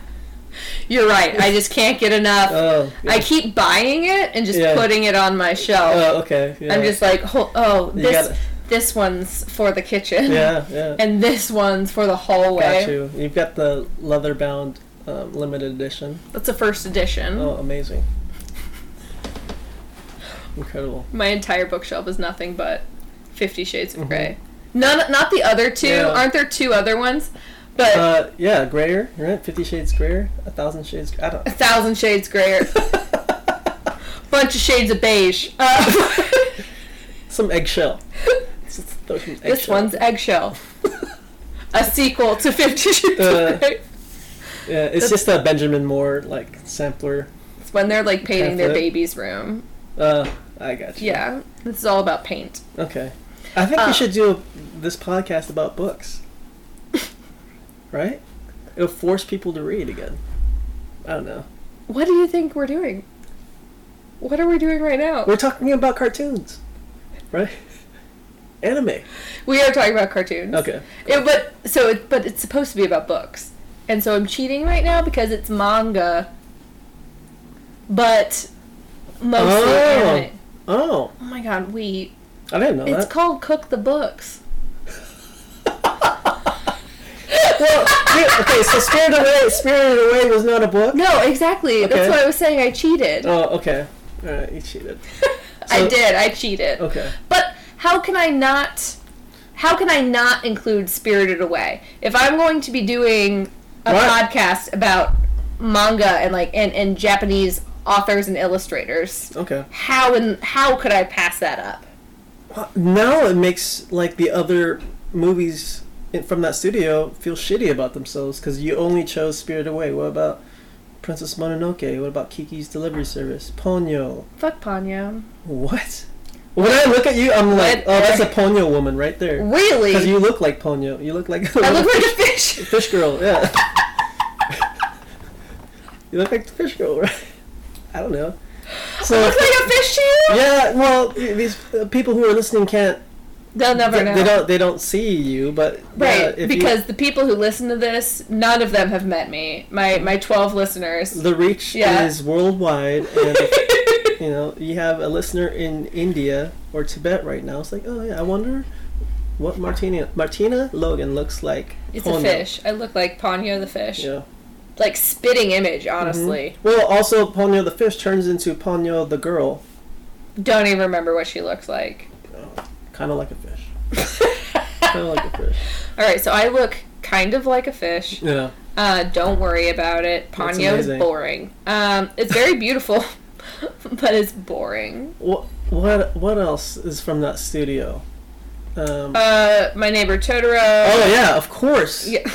you're right. I just can't get enough. [LAUGHS] oh. yeah. I keep buying it and just Yeah. putting it on my shelf. Oh, okay. Yeah. I'm just like, "Ho- oh, this this one's for the kitchen. Yeah, yeah. [LAUGHS] And this one's for the hallway. Got you. You've got the leather bound um, limited edition. That's a first edition. Oh, amazing. Incredible. My entire bookshelf is nothing but Fifty Shades of Mhm. Grey. None, not the other two. Aren't there two other ones? But Uh, yeah, grayer, right? Fifty Shades Grayer, a thousand shades. I don't. a thousand shades grayer. [LAUGHS] Bunch of shades of beige. Uh, [LAUGHS] Some eggshell. [LAUGHS] Let's this eggshell. one's eggshell. a sequel to Fifty Shades Uh. Yeah, it's just a Benjamin Moore like sampler. It's when they're like painting their baby's room. Uh, I got you. Yeah, this is all about paint. Okay. I think Uh, we should do this podcast about books. Right? It'll force people to read again. I don't know. What do you think we're doing? What are we doing right now? We're talking about cartoons, right? [LAUGHS] Anime. We are talking about cartoons. Okay. It, but so, it, but it's supposed to be about books, and so I'm cheating right now because it's manga, but mostly Oh. anime. Oh, Oh my god, we! I didn't know It's that. called Cook the Books. Well, okay, so Spirited Away, Spirited Away was not a book. No, exactly. Okay. That's what I was saying. I cheated. Oh, okay. All right, you cheated. [LAUGHS] I did. I cheated. Okay. But how can I not? How can I not include Spirited Away if I'm going to be doing a Right. podcast about manga and like and, and Japanese authors and illustrators? Okay. How and how could I pass that up? Well, Now it makes like the other movies from that studio feel shitty about themselves because you only chose Spirited Away. What about Princess Mononoke? What about Kiki's Delivery Service? Ponyo? Fuck Ponyo. What? When I look at you, I'm like, oh, that's a Ponyo woman right there. Really? Because you look like Ponyo. You look like I look like a [LAUGHS] fish. fish girl. Yeah. [LAUGHS] you look like the fish girl, right? I don't know. So I look like a fish to you? yeah, well, these people who are listening can't. They'll never They, know. they don't. They don't see you, but Right, because the people who listen to this, none of them have met me. My my twelve listeners. the reach Yeah. is worldwide, and if, [LAUGHS] you know you have a listener in India or Tibet right now. It's like, oh yeah, I wonder what Martina Martina Logan looks like. It's a fish. I look like Ponyo the fish. Yeah. Like spitting image, mm-hmm. honestly. Well, also Ponyo the fish turns into Ponyo the girl, Don't even remember what she looks like. Kind of like a fish. [LAUGHS] kind of like a fish. All right, so I look kind of like a fish. Yeah. Uh, don't worry about it. Ponyo is boring. Um, it's very [LAUGHS] beautiful, [LAUGHS] but it's boring. Well, what what else is from that studio? Um, Uh, my neighbor Totoro. oh yeah, of course, Yeah,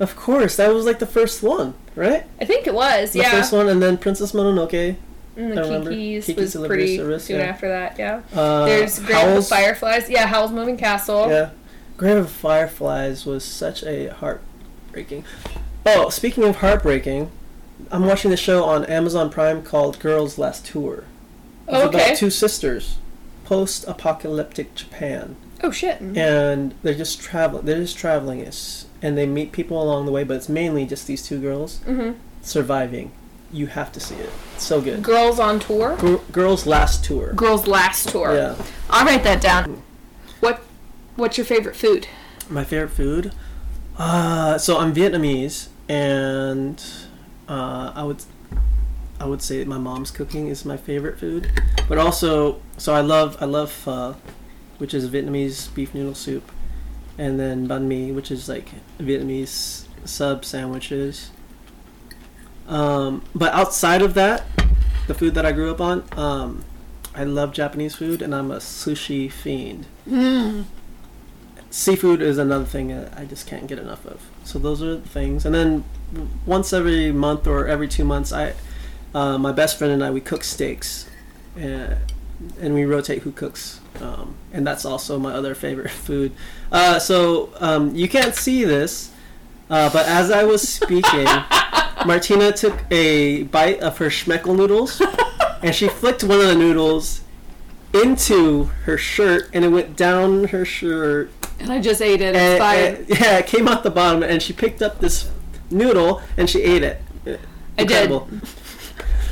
of course. That was like the first one, right? I think it was. The yeah. first one, and then Princess Mononoke. And the. Kiki's Kiki's was pretty soon yeah. after that. Yeah. Uh, There's Grave of Fireflies. Yeah, Howl's Moving Castle. Yeah, Grave of Fireflies was such a heartbreaking. Oh, speaking of heartbreaking, I'm watching the show on Amazon Prime called Girls Last Tour. It's Oh, okay. about two sisters, post-apocalyptic Japan, Oh shit. and they're just traveling. They're just traveling, it's, and they meet people along the way, but it's mainly just these two girls hmm surviving. You have to see it. It's so good. Girls on tour. Gr- Girls Last Tour. Girls last tour. Yeah. I'll write that down. What What's your favorite food? My favorite food. Uh, so I'm Vietnamese, and uh, I would I would say my mom's cooking is my favorite food. But also, so I love I love pho, which is Vietnamese beef noodle soup, and then banh mi, which is like Vietnamese sub sandwiches. Um, but outside of that, the food that I grew up on, um, I love Japanese food, and I'm a sushi fiend Mm. seafood is another thing that I just can't get enough of. So those are the things. And then once every month or every two months, I, uh, my best friend and I, we cook steaks, and, and we rotate who cooks. Um, and that's also my other favorite [LAUGHS] food. Uh, so um, you can't see this, uh, but as I was speaking, [LAUGHS] Martina took a bite of her schmeckel noodles, and she flicked one of the noodles into her shirt, and it went down her shirt And I just ate it. It's and, fine. and- yeah, it came out the bottom, and she picked up this noodle and she ate it. I did.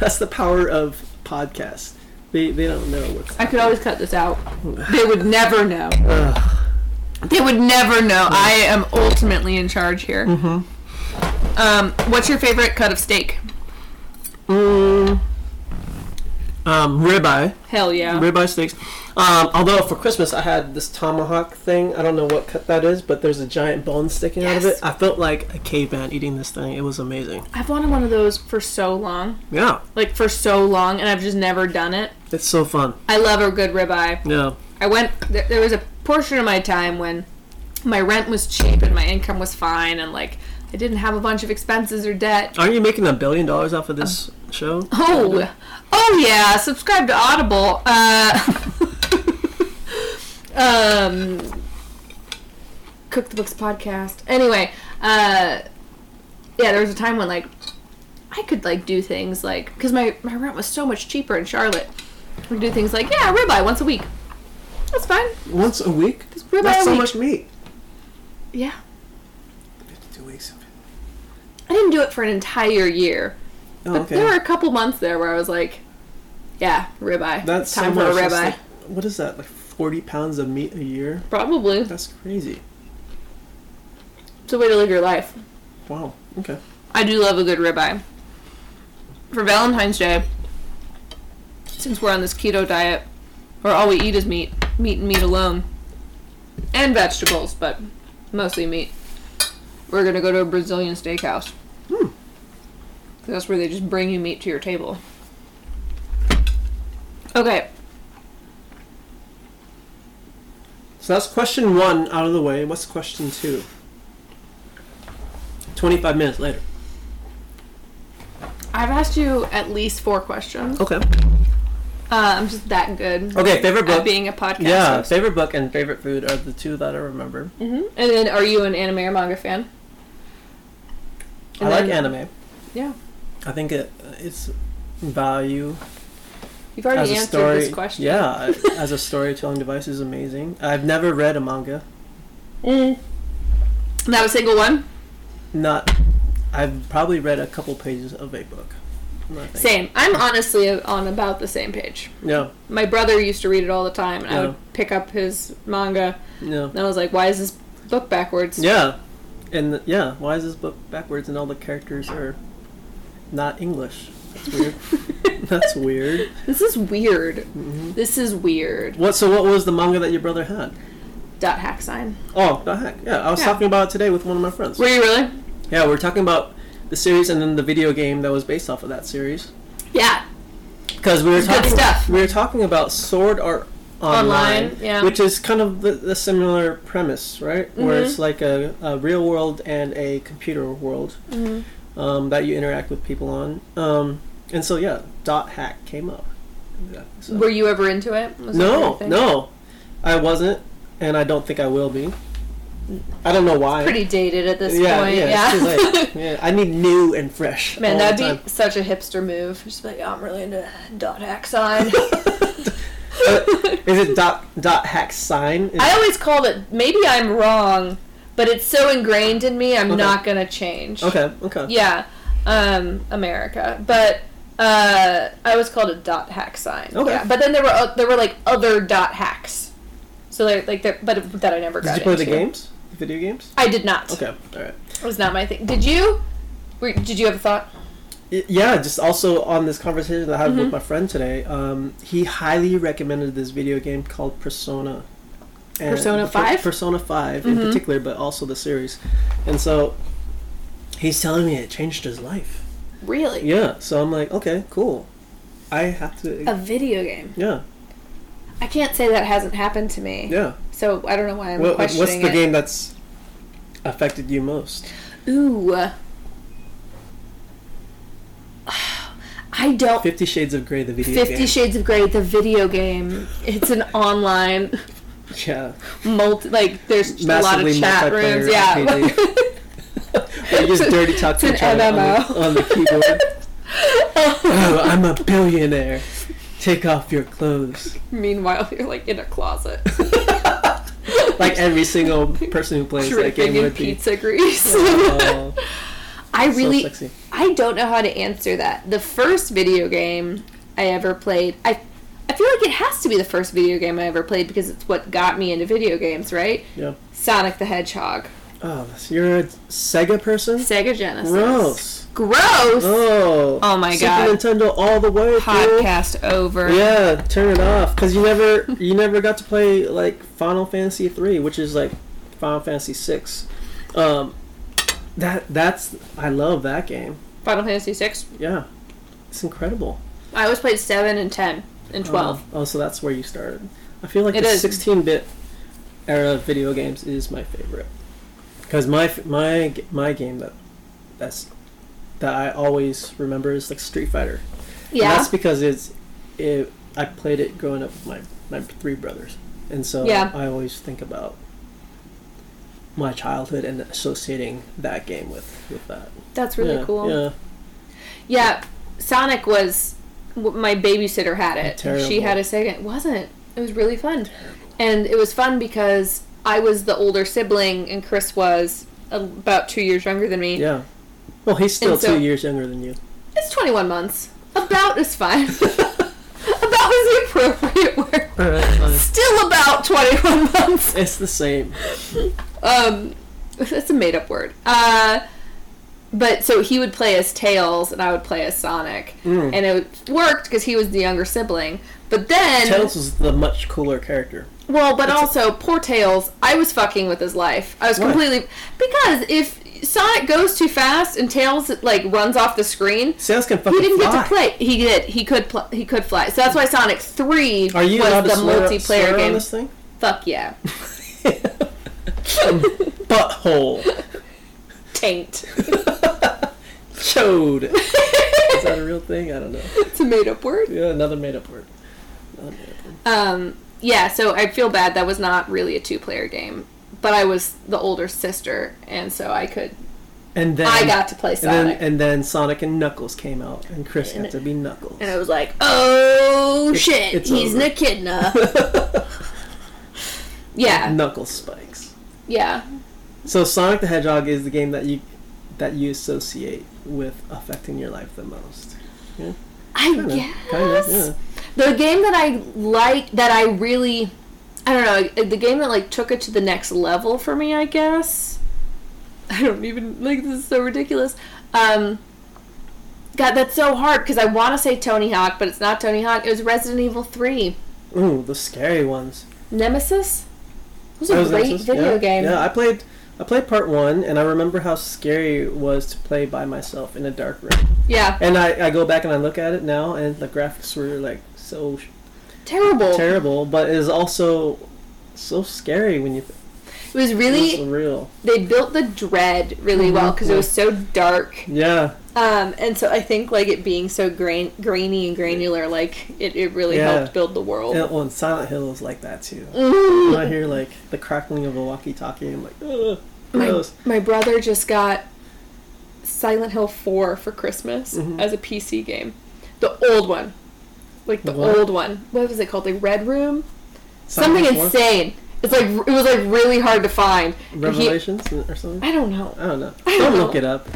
That's the power of podcast. They they don't know what's. I could always cut this out. They would never know. Ugh. They would never know. I am ultimately in charge here. Mm-hmm. Um, what's your favorite cut of steak? Mm, um, ribeye, Hell yeah. ribeye steaks. Um, although for Christmas I had this tomahawk thing. I don't know what cut that is, but there's a giant bone sticking out of it. I felt like a caveman eating this thing. It was amazing. I've wanted one of those for so long. Yeah, Like for so long, and I've just never done it. it's so fun. I love a good ribeye. Yeah. I went. There, there was a portion of my time when my rent was cheap and my income was fine, and like I didn't have a bunch of expenses or debt. Aren't you making a billion dollars off of this show? Oh, oh yeah! Subscribe to Audible. Uh, [LAUGHS] um, Cook the Books podcast. Anyway, uh, yeah, there was a time when like I could like do things like because my my rent was so much cheaper in Charlotte. We could do things like yeah, ribeye once a week. That's fine. Once a week? ribeye That's so week. much meat. Yeah, Weeks. I didn't do it for an entire year, Oh, but okay. there were a couple months there where I was like, yeah, ribeye. That's time so for a ribeye. like- what is that? Like forty pounds of meat a year? Probably. That's crazy. It's a way to live your life. Wow. Okay. I do love a good ribeye. For Valentine's Day, since we're on this keto diet, where all we eat is meat, meat and meat alone, and vegetables, but mostly meat, we're gonna go to a Brazilian steakhouse. Hmm. That's where they just bring you meat to your table. Okay, So that's question one out of the way. What's question two? Twenty-five minutes later. I've asked you at least four questions. Okay. Uh, I'm just that good. Okay. Favorite book. being a podcast Yeah. host. Favorite book and favorite food are the two that I remember. hmm And then, are you an anime or manga fan? I And like anime. Yeah. I think it it's value You've already answered story. this question. Yeah, [LAUGHS] as a storytelling device is amazing. I've never read a manga. Mm. Not a single one. Not. I've probably read a couple pages of a book. Same. I'm honestly on about the same page. Yeah. My brother used to read it all the time, and I would pick up his manga, Yeah. and I was like, "Why is this book backwards?" Yeah, and yeah, why is this book backwards and all the characters are not English? That's weird. [LAUGHS] That's weird. This is weird. hmm This is weird. What? So what was the manga that your brother had? Dot hack sign. Oh, the heck! Yeah, I was Yeah. talking about it today with one of my friends. Were you really? Yeah, we are talking about the series and then the video game that was based off of that series. Yeah. because we were talking stuff. we were talking about Sword Art Online, Online, yeah. which is kind of the, the similar premise, right? Where Mhm. it's like a, a real world and a computer world Mm-hmm. um, that you interact with people on. Um, and so yeah, Dot Hack came up. Yeah, so- Were you ever into it? Was no, no, I wasn't, and I don't think I will be. I don't know why. Pretty dated at this yeah, point. yeah, Yeah. it's [LAUGHS] yeah, I need new and fresh. Man, that'd be such a hipster move. Just be like, oh, I'm really into dot hack sign. [LAUGHS] Uh, is it dot dot hack sign? Is- I always called it. Maybe I'm wrong, but it's so ingrained in me. I'm Okay. not gonna change. okay, okay. Yeah, um, America, but uh, I always called it dot hack sign. Okay. Yeah, but then there were o- there were like other dot hacks. So like like there, but that I never Did you play the games? Video games? I did not. Okay, all right. It was not my thing. Did you? Were, did you have a thought? Yeah, just also on this conversation that I had Mm-hmm. with my friend today, um, he highly recommended this video game called Persona. And Persona 5? Persona 5 in Mhm. particular, but also the series. And so he's telling me it changed his life. Really? Yeah, so I'm like, okay, cool. I have to. A video game. yeah, I can't say that hasn't happened to me. yeah. So I don't know why I'm What, questioning what's the it. game that's affected you most? Ooh. [SIGHS] I don't. Fifty Shades of Grey, the video Fifty game. Shades of Grey, the video game. It's an online yeah. multi. Like there's a lot of chat rooms. Yeah. [LAUGHS] You just dirty [LAUGHS] talk to each other on on the keyboard. [LAUGHS] oh, I'm a billionaire. Take off your clothes. Meanwhile, you're like in a closet, Like every single person who plays that game would be. pizza grease. Oh, I so really, sexy. I don't know how to answer that. The first video game I ever played, I, I feel like it has to be the first video game I ever played because it's what got me into video games, right? Yeah. Sonic the Hedgehog, Oh, so you're a Sega person? Sega Genesis. Gross. Gross. Oh. Oh my God. Super God. Nintendo all the way. Podcast over. Yeah, turn it off because you never you never got to play like Final Fantasy three, which is like Final Fantasy six. Um, that that's I love that game. Final Fantasy six. Yeah, it's incredible. I always played seven and ten and oh. twelve. Oh, oh, so that's where you started. I feel like It the is. sixteen bit era of video games is my favorite because my my my game that that's that I always remember is like Street Fighter. And yeah. that's because it's it. I played it growing up with my my three brothers, and so Yeah. I always think about my childhood and associating that game with with that. That's really yeah, cool. Yeah, Yeah, Sonic was my babysitter had it. Terrible. She had a Sega. It wasn't. It was really fun, and it was fun because I was the older sibling and Chris was about two years younger than me. yeah. Well, he's still so- two years younger than you. It's twenty one months. About is fine. [LAUGHS] about is the appropriate word. All right, fine. Still about twenty one months. It's the same. Um, [LAUGHS] that's a made up word. Uh, but so he would play as Tails and I would play as Sonic, Mm. and it worked because he was the younger sibling. But then, Tails was the much cooler character. well, but also poor Tails, I was fucking with his life. I was Why? completely because if Sonic goes too fast and Tails like runs off the screen. Tails can fucking He didn't fly. get to play. He did. He could. Pl- he could fly. So that's why Sonic Three Are you was the multiplayer game. this thing? Fuck yeah, [LAUGHS] Butthole. taint. Chode. [LAUGHS] Is that a real thing? I don't know. it's a made up word. Yeah, another made up word. Another made up word. Um, yeah, so I feel bad that was not really a two player game. But I was the older sister, and so I could. And then I got to play and Sonic. then and then Sonic and Knuckles came out, and Chris got to be Knuckles. And I was like, oh It's- shit, it's he's over. an echidna. [LAUGHS] yeah, Knuckles spikes. Yeah. So Sonic the Hedgehog is the game that you that you associate with affecting your life the most. I Kinda, guess. kinda, yeah. The game that I like, that I really. I don't know, the game that like took it to the next level for me, I guess. I don't even like this is so ridiculous. Um, God, that's so hard because I want to say Tony Hawk, but it's not Tony Hawk. It was Resident Evil Three, Ooh, the scary ones. Nemesis. It was a oh, was great Nemesis, video yeah. game. Yeah, I played I played part one, and I remember how scary it was to play by myself in a dark room. Yeah. And I, I go back and I look at it now, and the graphics were like so Terrible. terrible, but it is also so scary when you. It was really was real. they built the dread really well because it was so dark. Yeah. Um, and so I think like it being so grain grainy and granular, like it, it really Yeah. helped build the world. And, well, and Silent Hill is like that too. Mm. When I hear like the crackling of a walkie-talkie, I'm like, ugh, My, gross. my brother just got Silent Hill 4 for Christmas Mhm. as a PC game. The old one. Like the What? old one. What was it called? The Red Room? Silent Something Hill 4? It's like it was like really hard to find. And he- Revelations or something. I don't know. I don't know. I Don't don't look it up.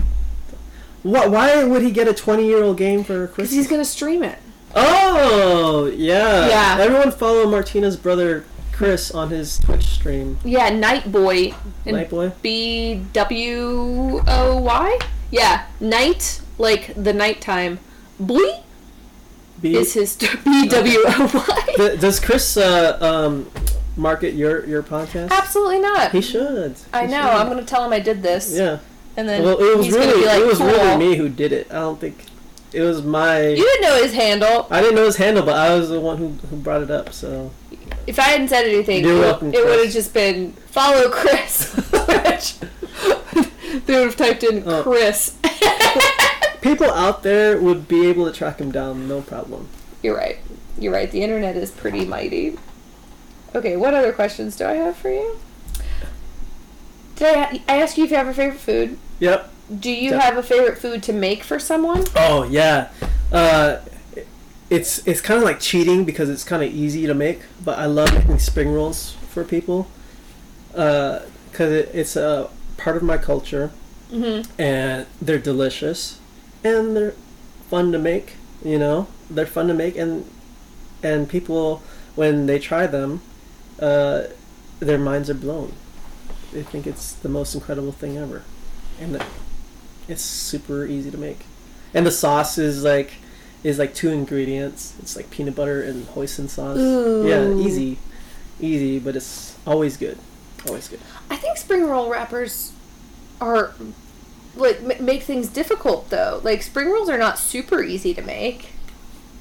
What? Why would he get a 20-year-old game for Christmas? Because he's gonna stream it. Oh, yeah. Yeah. Everyone follow Martina's brother Chris on his Twitch stream. Yeah, Night Boy. And Nightboy. B W O Y? Yeah. Night, like the nighttime. Boy B- is his [LAUGHS] B W O Y. Does Chris uh, um, market your your podcast? Absolutely not. He should. I know. should. I'm gonna tell him I did this. Yeah. And then Well, it was really like, it was cool. really me who did it. I don't think it was my. You didn't know his handle. I didn't know his handle, but I was the one who, who brought it up. So If I hadn't said anything, You're it, welcome, it would have just been follow Chris. [LAUGHS] they would have typed in Oh. Chris. [LAUGHS] people out there would be able to track him down, no problem. You're right. You're right. The internet is pretty mighty. Okay, what other questions do I have for you? Did I, I ask you if you have a favorite food? Yep. Do you Yep. have a favorite food to make for someone? Oh yeah. Uh, it's it's kind of like cheating because it's kind of easy to make, but I love making spring rolls for people. Because it, it's a part of my culture, Mm-hmm. and they're delicious, and they're fun to make. You know, they're fun to make, and and people when they try them, uh, their minds are blown. They think it's the most incredible thing ever, and it's super easy to make. And the sauce is like is like two ingredients. It's like peanut butter and hoisin sauce. Yeah, easy, easy, but it's always good. Always good. I think spring roll wrappers are like m- make things difficult though. Like spring rolls are not super easy to make.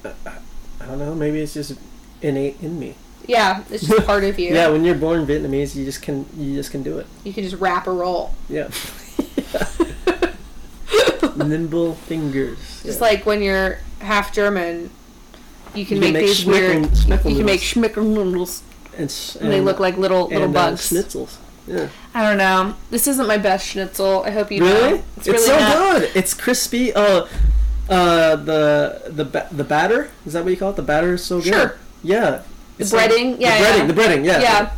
I don't know. Maybe it's just innate in me. Yeah, it's just part of [LAUGHS] you. Yeah, when you're born Vietnamese, you just can you just can do it. You can just wrap a roll. Yeah. [LAUGHS] Nimble fingers. Just Yeah. like when you're half German, you can You make, make these weird. you can make noodles. schmicker noodles, and, s- and they look like little little and, uh, bugs. schnitzels. Yeah. I don't know. This isn't my best schnitzel. I hope you Really? know. It's, really so not. good. It's crispy. Uh, uh, the the ba- the batter is that what you call it? The batter is so good. Sure. Yeah. The It's like- breading, yeah, The breading. yeah. The breading. Yeah. Yeah,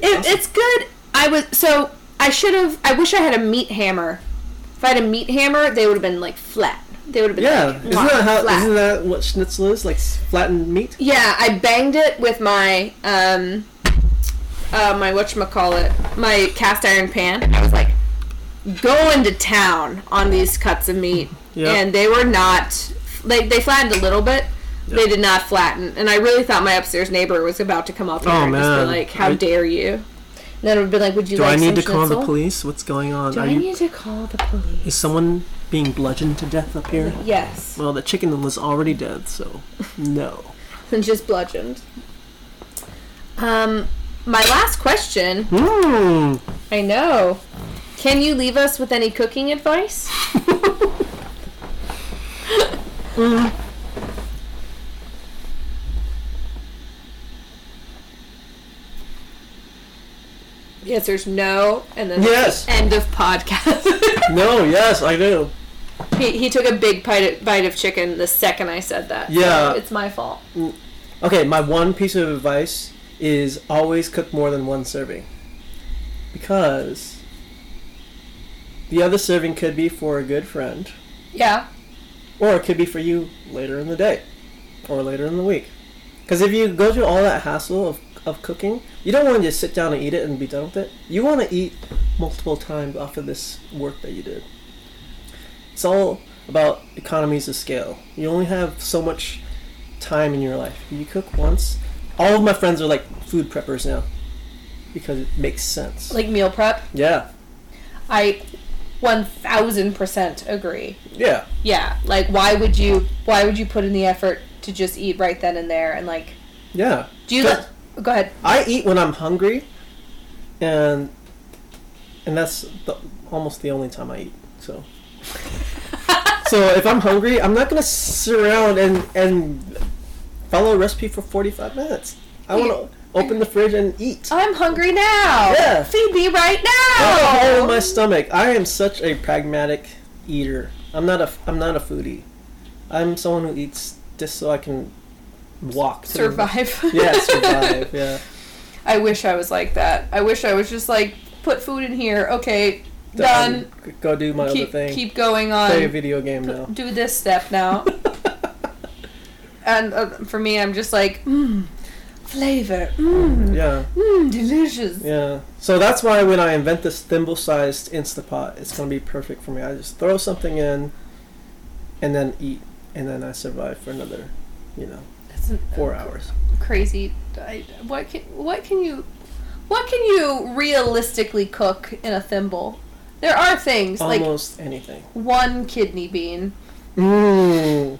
it, Awesome. it's good. I was so I should have. I wish I had a meat hammer. If I had a meat hammer, they would have been like flat. They would have been Yeah. like Isn't that how? flat. Isn't that what schnitzel is? Like flattened meat. Yeah, I banged it with my um uh my whatchamacallit, my cast iron pan. I was like going to town on these cuts of meat. Yeah. And they were not they they flattened a little bit. They did not flatten. And I really thought my upstairs neighbor was about to come up here Oh, and just be like, How I- dare you? And then it would be like, Would you Do like I need to call the police? What's going on? Do Are I you? need to call the police? Is someone being bludgeoned to death up here? Yes. Well, the chicken was already dead, so [LAUGHS] no. And just bludgeoned. Um my last question Hmm. I know. Can you leave us with any cooking advice? [LAUGHS] [LAUGHS] The answer's no, and then Yes. end of podcast. [LAUGHS] No. Yes, I do. he, he took a big bite of, bite of chicken the second I said that. so Yeah. it's my fault. Mm. Okay, my one piece of advice is always cook more than one serving. Because the other serving could be for a good friend, Yeah. or it could be for you later in the day, or later in the week. Because if you go through all that hassle of, of cooking, you don't want to just sit down and eat it and be done with it. You want to eat multiple times off of this work that you did. It's all about economies of scale. You only have so much time in your life. You cook once. All of my friends are like food preppers now because it makes sense. Like meal prep. yeah, I 1000% agree. Yeah. Yeah, like why would you why would you put in the effort to just eat right then and there and like Yeah. do you go ahead. I eat when I'm hungry, and and that's the, almost the only time I eat. So. [LAUGHS] so if I'm hungry, I'm not gonna sit around and and follow a recipe for 45 minutes. I want to open the fridge and eat. I'm hungry now. Yeah. Feed me right now. have a hole in my stomach. I am such a pragmatic eater. I'm not a I'm not a foodie. I'm someone who eats just so I can walk. to the- Survive. [LAUGHS] Yeah, survive. Yeah. [LAUGHS] I wish I was like that. I wish I was just like put food in here. Okay, done. G- Go do my other Keep thing. keep going on. Play a video game now. do this step now. [LAUGHS] and uh, for me, I'm just like, mmm, flavor, mmm, Yeah, mmm, delicious. yeah. So that's why when I invent this thimble-sized Instapot, it's gonna be perfect for me. I just throw something in, and then eat, and then I survive for another, you know, An- four um, hours. crazy. I, what can what can you what can you realistically cook in a thimble? There are things like Almost anything. one kidney bean. Mmm.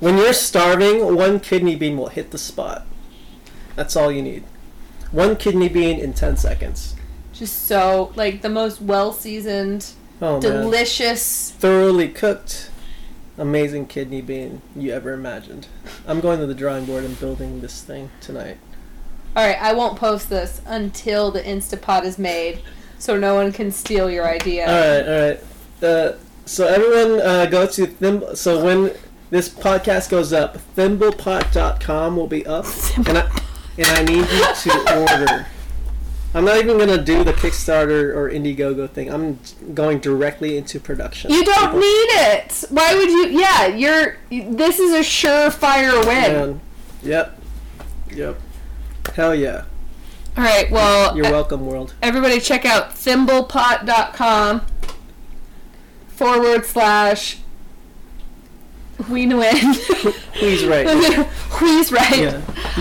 When you're starving, one kidney bean will hit the spot. That's all you need. One kidney bean in ten seconds. Just so like the most well seasoned, Oh man. delicious. thoroughly cooked, amazing kidney bean you ever imagined. I'm going to the drawing board and building this thing tonight. All right, I won't post this until the Instapot is made, so no one can steal your idea. All right, all right. Uh, so everyone uh, go to thimble. So when this podcast goes up, thimblepot.com will be up, and I and I need you to order. I'm not even gonna do the Kickstarter or Indiegogo thing. I'm going directly into production. You don't People- need it. Why would you? Yeah, you're. This is a surefire win. Man. Yep. Yep. Hell yeah. All right. Well, You're welcome, world. everybody check out thimblepot.com forward slash win win. Please write. Who's right? Yeah.